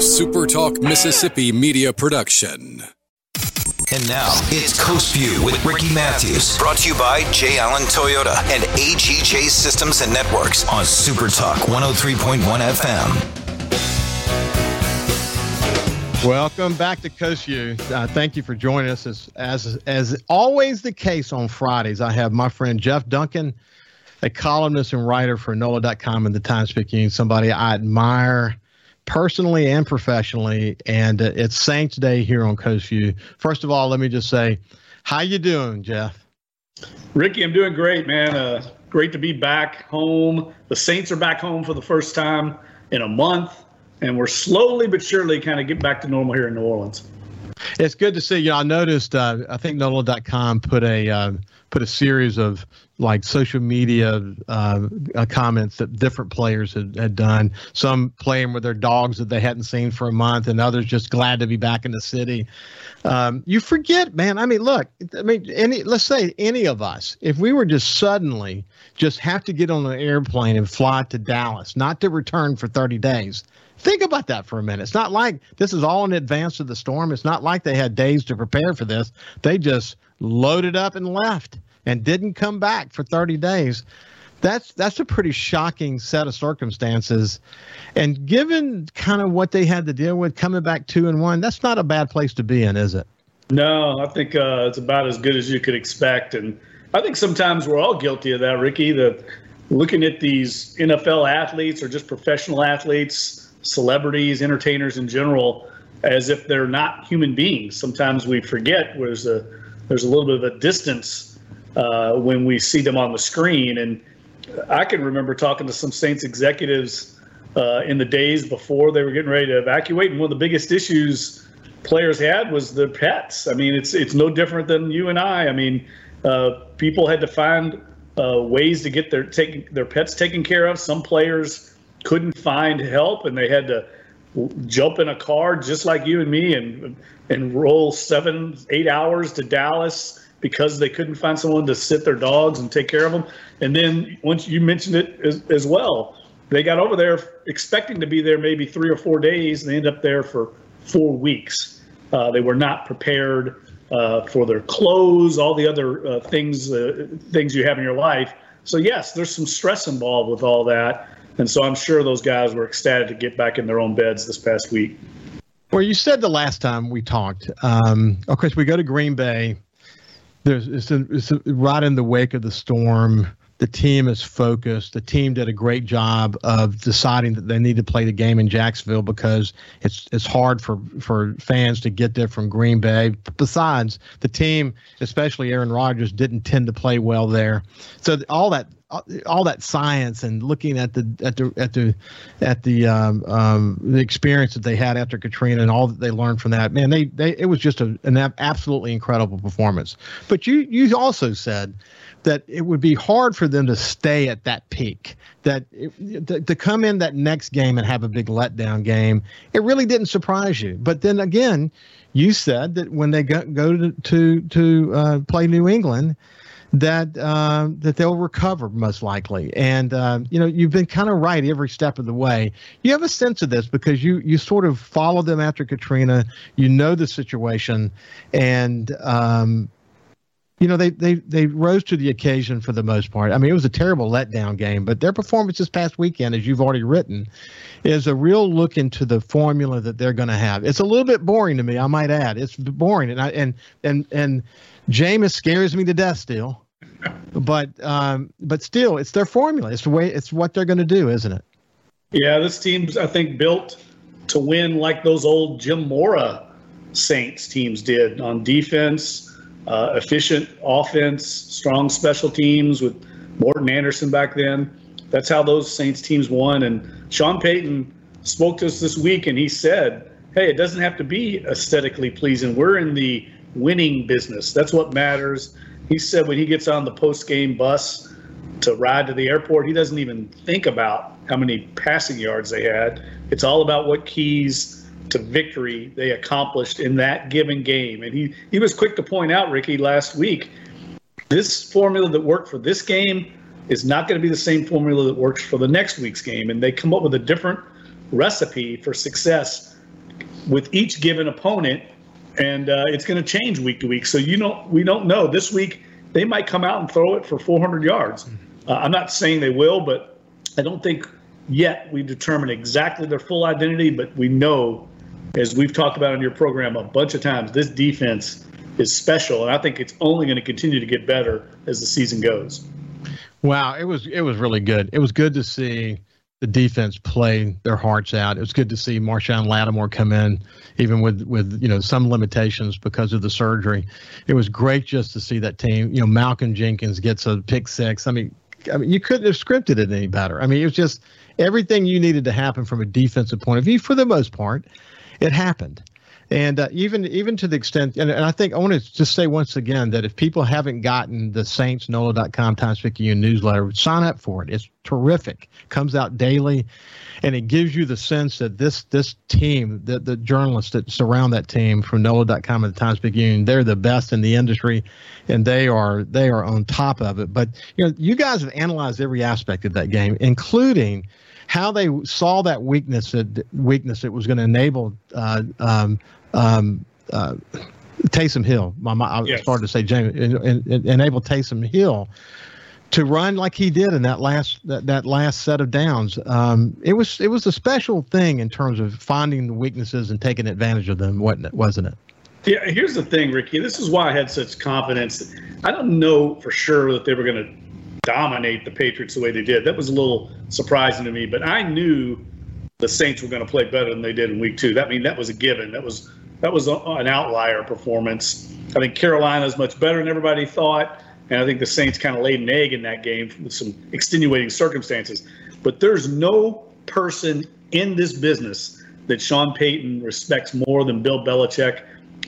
a SuperTalk Mississippi media production. And now it's Coast View with Ricky Matthews, brought to you by J. Allen Toyota and AGJ Systems and Networks on SuperTalk 103.1 FM. Welcome back to Coast View. Uh, thank you for joining us. As, as as always the case on Fridays, I have my friend Jeff Duncan, a columnist and writer for NOLA.com and the Times Picayune, somebody I admire personally and professionally. And uh, it's Saints Day here on Coast View. First of all, let me just say, how you doing, Jeff? Ricky, I'm doing great, man. Uh, great to be back home. The Saints are back home for the first time in a month and we're slowly but surely kind of get back to normal here in New Orleans. It's good to see you. I noticed. Uh, I think NOLA.com put a uh, put a series of like social media uh, uh, comments that different players had, had done. Some playing with their dogs that they hadn't seen for a month, and others just glad to be back in the city. Um, you forget, man. I mean, look. I mean, any let's say any of us, if we were just suddenly just have to get on an airplane and fly to Dallas, not to return for thirty days Think about that for a minute. It's not like this is all in advance of the storm. It's not like they had days to prepare for this. They just loaded up and left and didn't come back for 30 days. That's that's a pretty shocking set of circumstances. And given kind of what they had to deal with coming back 2 and 1, that's not a bad place to be in, is it? No, I think uh, it's about as good as you could expect and I think sometimes we're all guilty of that, Ricky, that looking at these NFL athletes or just professional athletes celebrities, entertainers in general, as if they're not human beings. Sometimes we forget there's a there's a little bit of a distance uh, when we see them on the screen. And I can remember talking to some Saints executives uh, in the days before they were getting ready to evacuate, and one of the biggest issues players had was their pets. I mean, it's it's no different than you and I. I mean, uh, people had to find uh, ways to get their take their pets taken care of. Some players couldn't find help and they had to jump in a car just like you and me and and roll seven eight hours to Dallas because they couldn't find someone to sit their dogs and take care of them. And then once you mentioned it as, as well they got over there expecting to be there maybe three or four days. And they end up there for four weeks. Uh, they were not prepared uh, for their clothes all the other uh, things uh, things you have in your life. So yes there's some stress involved with all that and so I'm sure those guys were ecstatic to get back in their own beds this past week. Well, you said the last time we talked. Um, of course, we go to Green Bay. There's it's, a, it's a, right in the wake of the storm. The team is focused. The team did a great job of deciding that they need to play the game in Jacksonville because it's it's hard for for fans to get there from Green Bay. Besides, the team, especially Aaron Rodgers, didn't tend to play well there. So all that all that science and looking at the at the at the at the um, um, the experience that they had after Katrina and all that they learned from that, man, they they it was just a, an absolutely incredible performance. But you you also said that it would be hard for them to stay at that peak. That it, to, to come in that next game and have a big letdown game, it really didn't surprise you. But then again, you said that when they go, go to to, to uh, play New England that uh, that they'll recover most likely. And uh, you know, you've been kind of right every step of the way. You have a sense of this because you you sort of follow them after Katrina. You know the situation, and um, you know they they they rose to the occasion for the most part. I mean, it was a terrible letdown game, but their performance this past weekend, as you've already written, is a real look into the formula that they're going to have. It's a little bit boring to me, I might add. It's boring, and I and and and Jameis scares me to death still. But um, but still, it's their formula. It's the way. It's what they're going to do, isn't it? Yeah, this team's I think built to win like those old Jim Mora Saints teams did on defense, uh, efficient offense, strong special teams with Morten Andersen back then. That's how those Saints teams won. And Sean Payton spoke to us this week, and he said, "Hey, it doesn't have to be aesthetically pleasing. We're in the winning business. That's what matters. He said when he gets on the post game bus to ride to the airport, he doesn't even think about how many passing yards they had. It's all about what keys to victory they accomplished in that given game. And he, he was quick to point out, Ricky, last week, this formula that worked for this game is not going to be the same formula that works for the next week's game. And they come up with a different recipe for success with each given opponent, and uh, it's going to change week to week. So you know, we don't know. This week they might come out and throw it for 400 yards. Uh, I'm not saying they will, but I don't think yet we determine exactly their full identity. But we know, as we've talked about on your program a bunch of times, this defense is special, and I think it's only going to continue to get better as the season goes. Wow, it was it was really good. It was good to see the defense play their hearts out. It was good to see Marshon Lattimore come in, even with with you know some limitations because of the surgery. It was great just to see that team. You know, Malcolm Jenkins gets a pick six. I mean, I mean, you couldn't have scripted it any better. I mean, it was just everything you needed to happen from a defensive point of view for the most part. It happened. And uh, even even to the extent, and, and I think I want to just say once again that if people haven't gotten the Saints NOLA.com Times Picayune newsletter, sign up for it. It's terrific. Comes out daily, and it gives you the sense that this this team, the the journalists that surround that team from NOLA.com and the Times Picayune, they're the best in the industry, and they are they are on top of it. But you know, you guys have analyzed every aspect of that game, including how they saw that weakness that weakness that was going to enable uh, um, um, uh, Taysom Hill. My, my I yes. started to say James and, and, enable Taysom Hill to run like he did in that last that, that last set of downs. Um, it was it was a special thing in terms of finding the weaknesses and taking advantage of them, wasn't it? Wasn't it? Yeah. Here's the thing, Ricky. This is why I had such confidence. I don't know for sure that they were going to dominate the Patriots the way they did. That was a little surprising to me, but I knew the Saints were going to play better than they did in Week Two. That I mean that was a given. That was that was an outlier performance. I think Carolina is much better than everybody thought, and I think the Saints kind of laid an egg in that game with some extenuating circumstances. But there's no person in this business that Sean Payton respects more than Bill Belichick,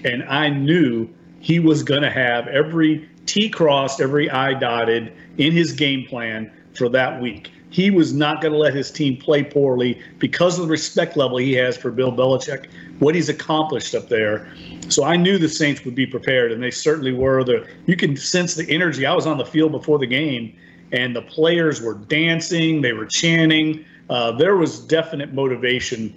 and I knew he was going to have every T crossed, every I dotted in his game plan for that week. He was not going to let his team play poorly because of the respect level he has for Bill Belichick, what he's accomplished up there. So I knew the Saints would be prepared, and they certainly were. The you can sense the energy. I was on the field before the game, and the players were dancing, they were chanting. Uh, there was definite motivation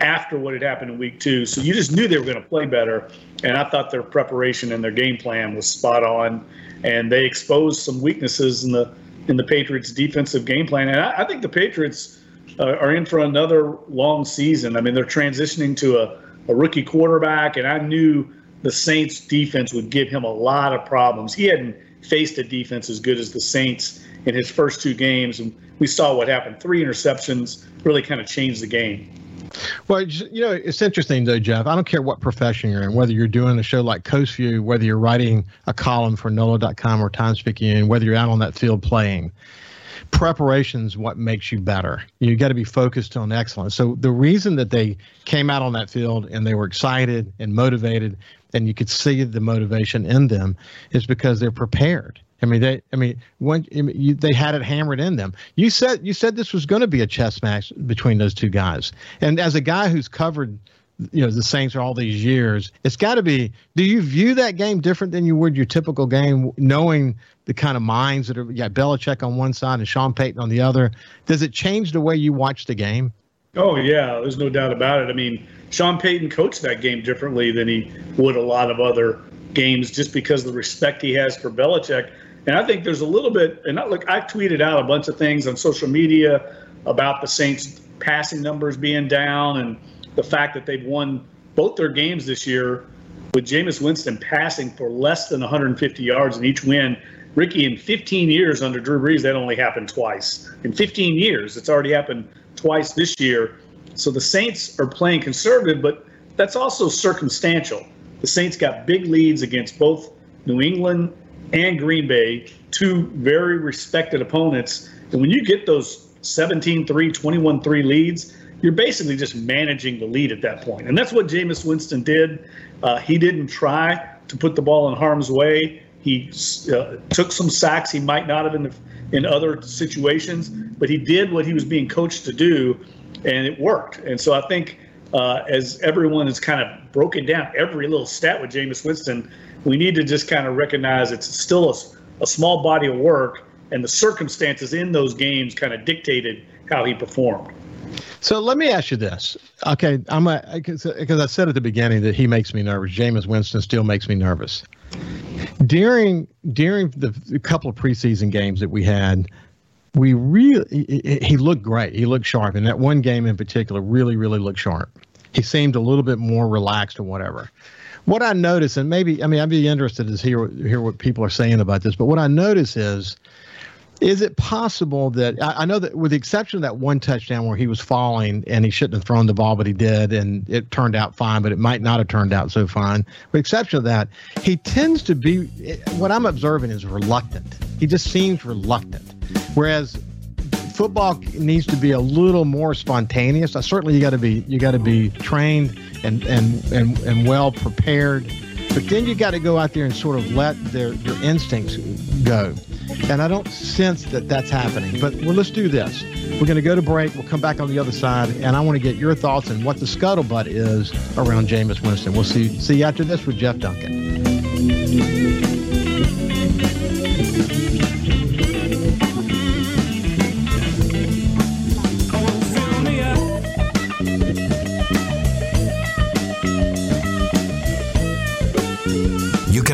after what had happened in week two. So you just knew they were going to play better. And I thought their preparation and their game plan was spot on. And they exposed some weaknesses in the in the Patriots' defensive game plan. And I, I think the Patriots uh, are in for another long season. I mean, they're transitioning to a, a rookie quarterback, and I knew the Saints' defense would give him a lot of problems. He hadn't faced a defense as good as the Saints in his first two games, and we saw what happened. Three interceptions really kind of changed the game. Well, you know, it's interesting though, Jeff. I don't care what profession you're in, whether you're doing a show like Coast View, whether you're writing a column for NOLA.com or Times Picayune, whether you're out on that field playing. Preparation's what makes you better. You got to be focused on excellence. So the reason that they came out on that field and they were excited and motivated, and you could see the motivation in them, is because they're prepared I mean, they. I mean, when you, they had it hammered in them. You said you said this was going to be a chess match between those two guys. And as a guy who's covered, you know, the Saints for all these years, it's got to be. Do you view that game different than you would your typical game, knowing the kind of minds that are? Yeah, Belichick on one side and Sean Payton on the other. Does it change the way you watch the game? Oh yeah, there's no doubt about it. I mean, Sean Payton coached that game differently than he would a lot of other games, just because the respect he has for Belichick. And I think there's a little bit, and I, look, I tweeted out a bunch of things on social media about the Saints passing numbers being down and the fact that they've won both their games this year with Jameis Winston passing for less than 150 yards in each win. Ricky, in 15 years under Drew Brees, that only happened twice. In 15 years, it's already happened twice this year. So the Saints are playing conservative, but that's also circumstantial. The Saints got big leads against both New England and Green Bay, two very respected opponents. And when you get those 17 3, 21 3 leads, you're basically just managing the lead at that point. And that's what Jameis Winston did. Uh, he didn't try to put the ball in harm's way. He uh, took some sacks he might not have in, the, in other situations, but he did what he was being coached to do, and it worked. And so I think uh, as everyone has kind of broken down every little stat with Jameis Winston, we need to just kind of recognize it's still a, a small body of work, and the circumstances in those games kind of dictated how he performed. So let me ask you this. Okay, I'm because I said at the beginning that he makes me nervous. Jameis Winston still makes me nervous. During during the, the couple of preseason games that we had, we really he looked great. He looked sharp, and that one game in particular really really looked sharp. He seemed a little bit more relaxed or whatever. What I notice, and maybe I mean I'd be interested to hear hear what people are saying about this, but what I notice is is it possible that I, I, know that, with the exception of that one touchdown where he was falling and he shouldn't have thrown the ball, but he did, and it turned out fine, but it might not have turned out so fine. With exception of that, he tends to be. What I'm observing is reluctant. He just seems reluctant, whereas football needs to be a little more spontaneous. Uh, certainly, you got to be you got to be trained and and and and well prepared, but then you got to go out there and sort of let their your instincts go. And I don't sense that that's happening. But well, let's do this. We're going to go to break. We'll come back on the other side, and I want to get your thoughts on what the scuttlebutt is around Jameis Winston. We'll see see you after this with Jeff Duncan.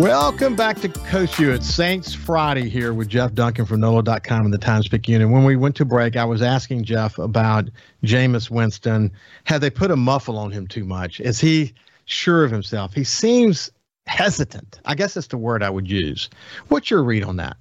Welcome back to Coast View. It's Saints Friday here with Jeff Duncan from NOLA.com and the Times Picayune. When we went to break, I was asking Jeff about Jameis Winston. Have they put a muffle on him too much? Is he sure of himself? He seems hesitant. I guess that's the word I would use. What's your read on that?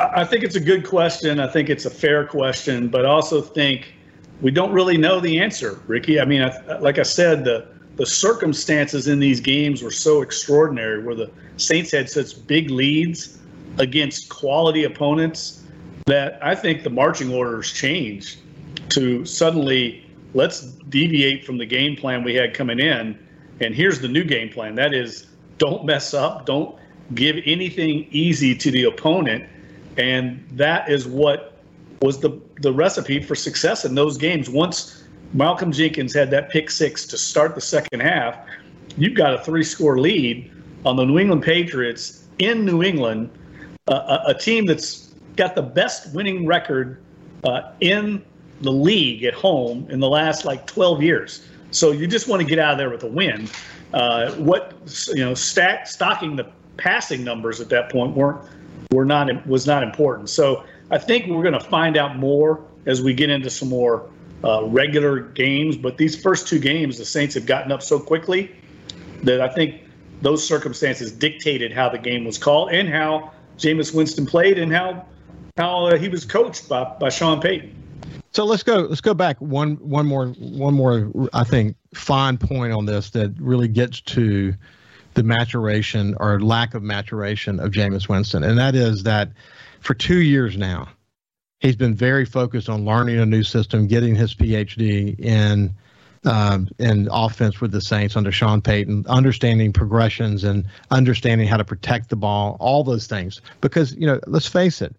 I think it's a good question. I think it's a fair question, but I also think we don't really know the answer, Ricky. I mean, like I said, the the circumstances in these games were so extraordinary where the Saints had such big leads against quality opponents that I think the marching orders changed to suddenly let's deviate from the game plan we had coming in. And here's the new game plan that is, don't mess up, don't give anything easy to the opponent. And that is what was the, the recipe for success in those games. Once Malcolm Jenkins had that pick six to start the second half, you've got a three score lead on the New England Patriots in New England, uh, a, a, team that's got the best winning record uh, in the league at home in the last like 12 years. So you just want to get out of there with a win. Uh, what you know, stack, stocking the passing numbers at that point weren't were not was not important. So I think we're going to find out more as we get into some more uh, regular games. But these first two games, the Saints have gotten up so quickly that I think those circumstances dictated how the game was called and how Jameis Winston played and how how uh, he was coached by, by Sean Payton. So let's go. Let's go back one one more one more. I think fine point on this that really gets to the maturation or lack of maturation of Jameis Winston, and that is that for two years now, he's been very focused on learning a new system, getting his PhD in um, in offense with the Saints under Sean Payton, understanding progressions and understanding how to protect the ball, all those things. Because you know, let's face it,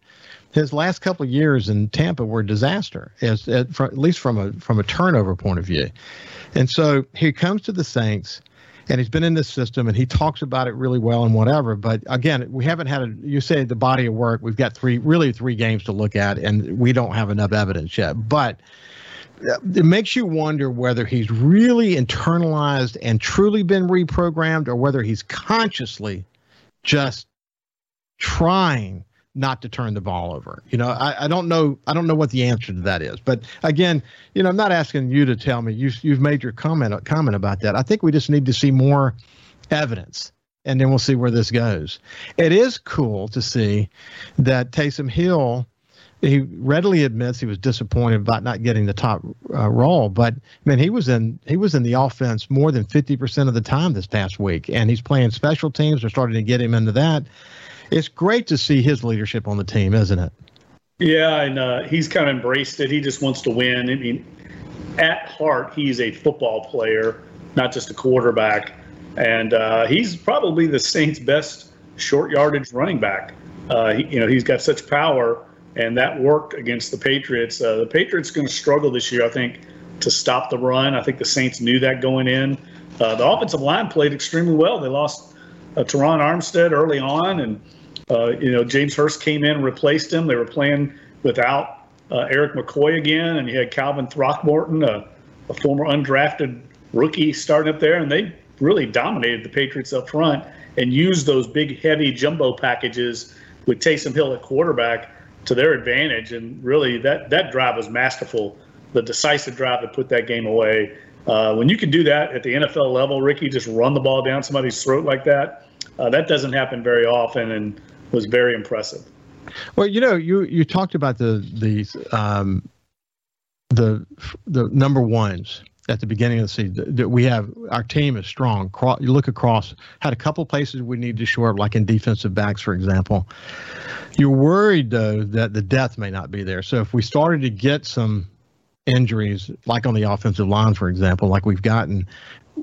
his last couple of years in Tampa were a disaster, as, at, at least from a from a turnover point of view. And so he comes to the Saints and he's been in this system and he talks about it really well and whatever but again we haven't had a you say the body of work we've got three really three games to look at and we don't have enough evidence yet but it makes you wonder whether he's really internalized and truly been reprogrammed or whether he's consciously just trying not to turn the ball over. You know, I, I don't know. I don't know what the answer to that is. But again, you know, I'm not asking you to tell me. You've you've made your comment comment about that. I think we just need to see more evidence, and then we'll see where this goes. It is cool to see that Taysom Hill. He readily admits he was disappointed about not getting the top uh, role, but man, he was in he was in the offense more than fifty percent of the time this past week, and he's playing special teams. They're starting to get him into that it's great to see his leadership on the team, isn't it? Yeah, and uh, he's kind of embraced it. He just wants to win. I mean, at heart, he's a football player, not just a quarterback. And uh, he's probably the Saints' best short yardage running back. Uh, he, you know, he's got such power, and that worked against the Patriots. Uh, the Patriots going to struggle this year, I think, to stop the run. I think the Saints knew that going in. Uh, the offensive line played extremely well. They lost uh, Terron Armstead early on, and uh, you know James Hurst came in and replaced him. They were playing without uh, Erik McCoy again, and you had Calvin Throckmorton, a, a former undrafted rookie, starting up there, and they really dominated the Patriots up front and used those big, heavy jumbo packages with Taysom Hill at quarterback to their advantage. And really, that that drive was masterful. The decisive drive that put that game away. Uh, when you can do that at the NFL level, Ricky, just run the ball down somebody's throat like that, uh, that doesn't happen very often, and was very impressive. Well, you know, you you talked about the the um, the the number ones at the beginning of the season. That we have our team is strong. You look across, had a couple places we need to shore up, like in defensive backs, for example. You're worried though that the depth may not be there. So if we started to get some injuries, like on the offensive line, for example, like we've gotten,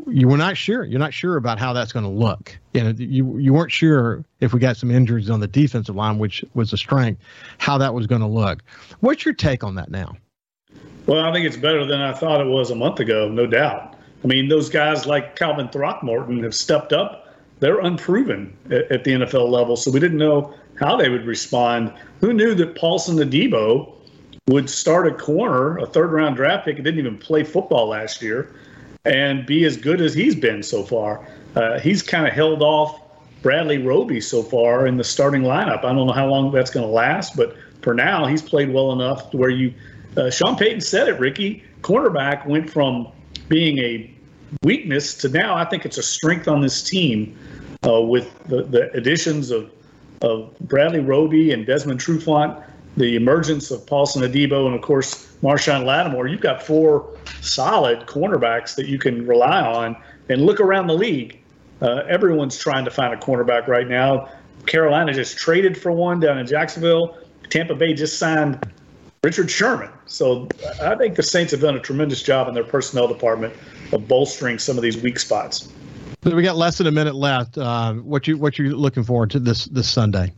you were not sure. You're not sure about how that's going to look. You know, you you weren't sure if we got some injuries on the defensive line, which was a strength, how that was going to look. What's your take on that now? Well, I think it's better than I thought it was a month ago, no doubt. I mean, those guys like Calvin Throckmorton have stepped up. They're unproven at, at the NFL level, so we didn't know how they would respond. Who knew that Paulson Adebo would start a corner, a third round draft pick, and didn't even play football last year, and be as good as he's been so far? Uh, he's kind of held off Bradley Roby so far in the starting lineup. I don't know how long that's going to last, but for now, he's played well enough where you uh, Sean Payton said it, Ricky. Cornerback went from being a weakness to now I think it's a strength on this team uh, with the, the additions of, of Bradley Roby and Desmond Trufant, the emergence of Paulson Adebo, and of course Marshon Lattimore. You've got four solid cornerbacks that you can rely on. And look around the league. Uh, everyone's trying to find a cornerback right now. Carolina just traded for one down in Jacksonville. Tampa Bay just signed Richard Sherman. So I think the Saints have done a tremendous job in their personnel department of bolstering some of these weak spots. So we got less than a minute left. Uh, what you what you looking forward to this this Sunday?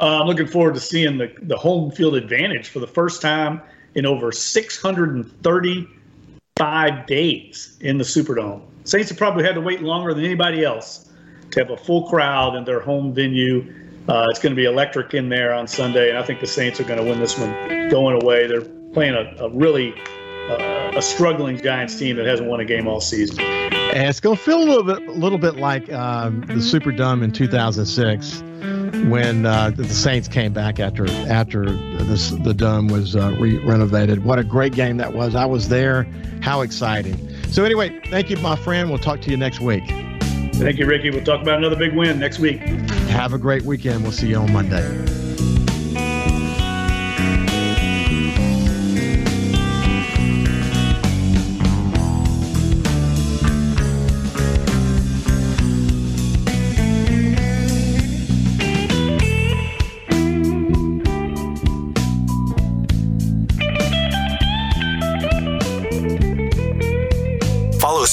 Uh, I'm looking forward to seeing the the home field advantage for the first time in over 635 days in the Superdome. Saints have probably had to wait longer than anybody else to have a full crowd in their home venue uh, it's going to be electric in there on Sunday, and I think the Saints are going to win this one going away. They're playing a, a really a struggling Giants team that hasn't won a game all season. And it's going to feel a little bit, a little bit like um, the Superdome in 2006 when uh, the Saints came back after after this, the dome was uh, re- renovated. What a great game that was! I was there. How exciting! So anyway, thank you, my friend. We'll talk to you next week. Thank you, Ricky. We'll talk about another big win next week. Have a great weekend. We'll see you on Monday.